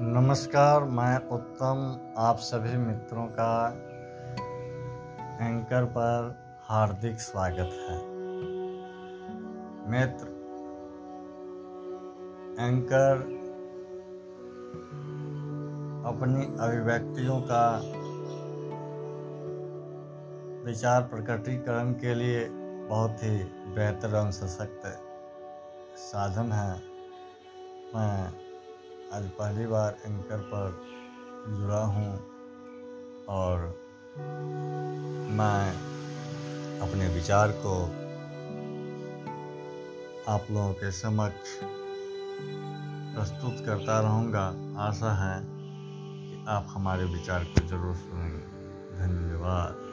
नमस्कार, मैं उत्तम, आप सभी मित्रों का एंकर पर हार्दिक स्वागत है। मित्र, एंकर अपनी अभिव्यक्तियों का विचार प्रकटीकरण के लिए बहुत ही बेहतर एवं सशक्त साधन है। मैं आज पहली बार एंकर पर जुड़ा हूँ और मैं अपने विचार को आप लोगों के समक्ष प्रस्तुत करता रहूँगा। आशा है कि आप हमारे विचार को ज़रूर सुनेंगे। धन्यवाद।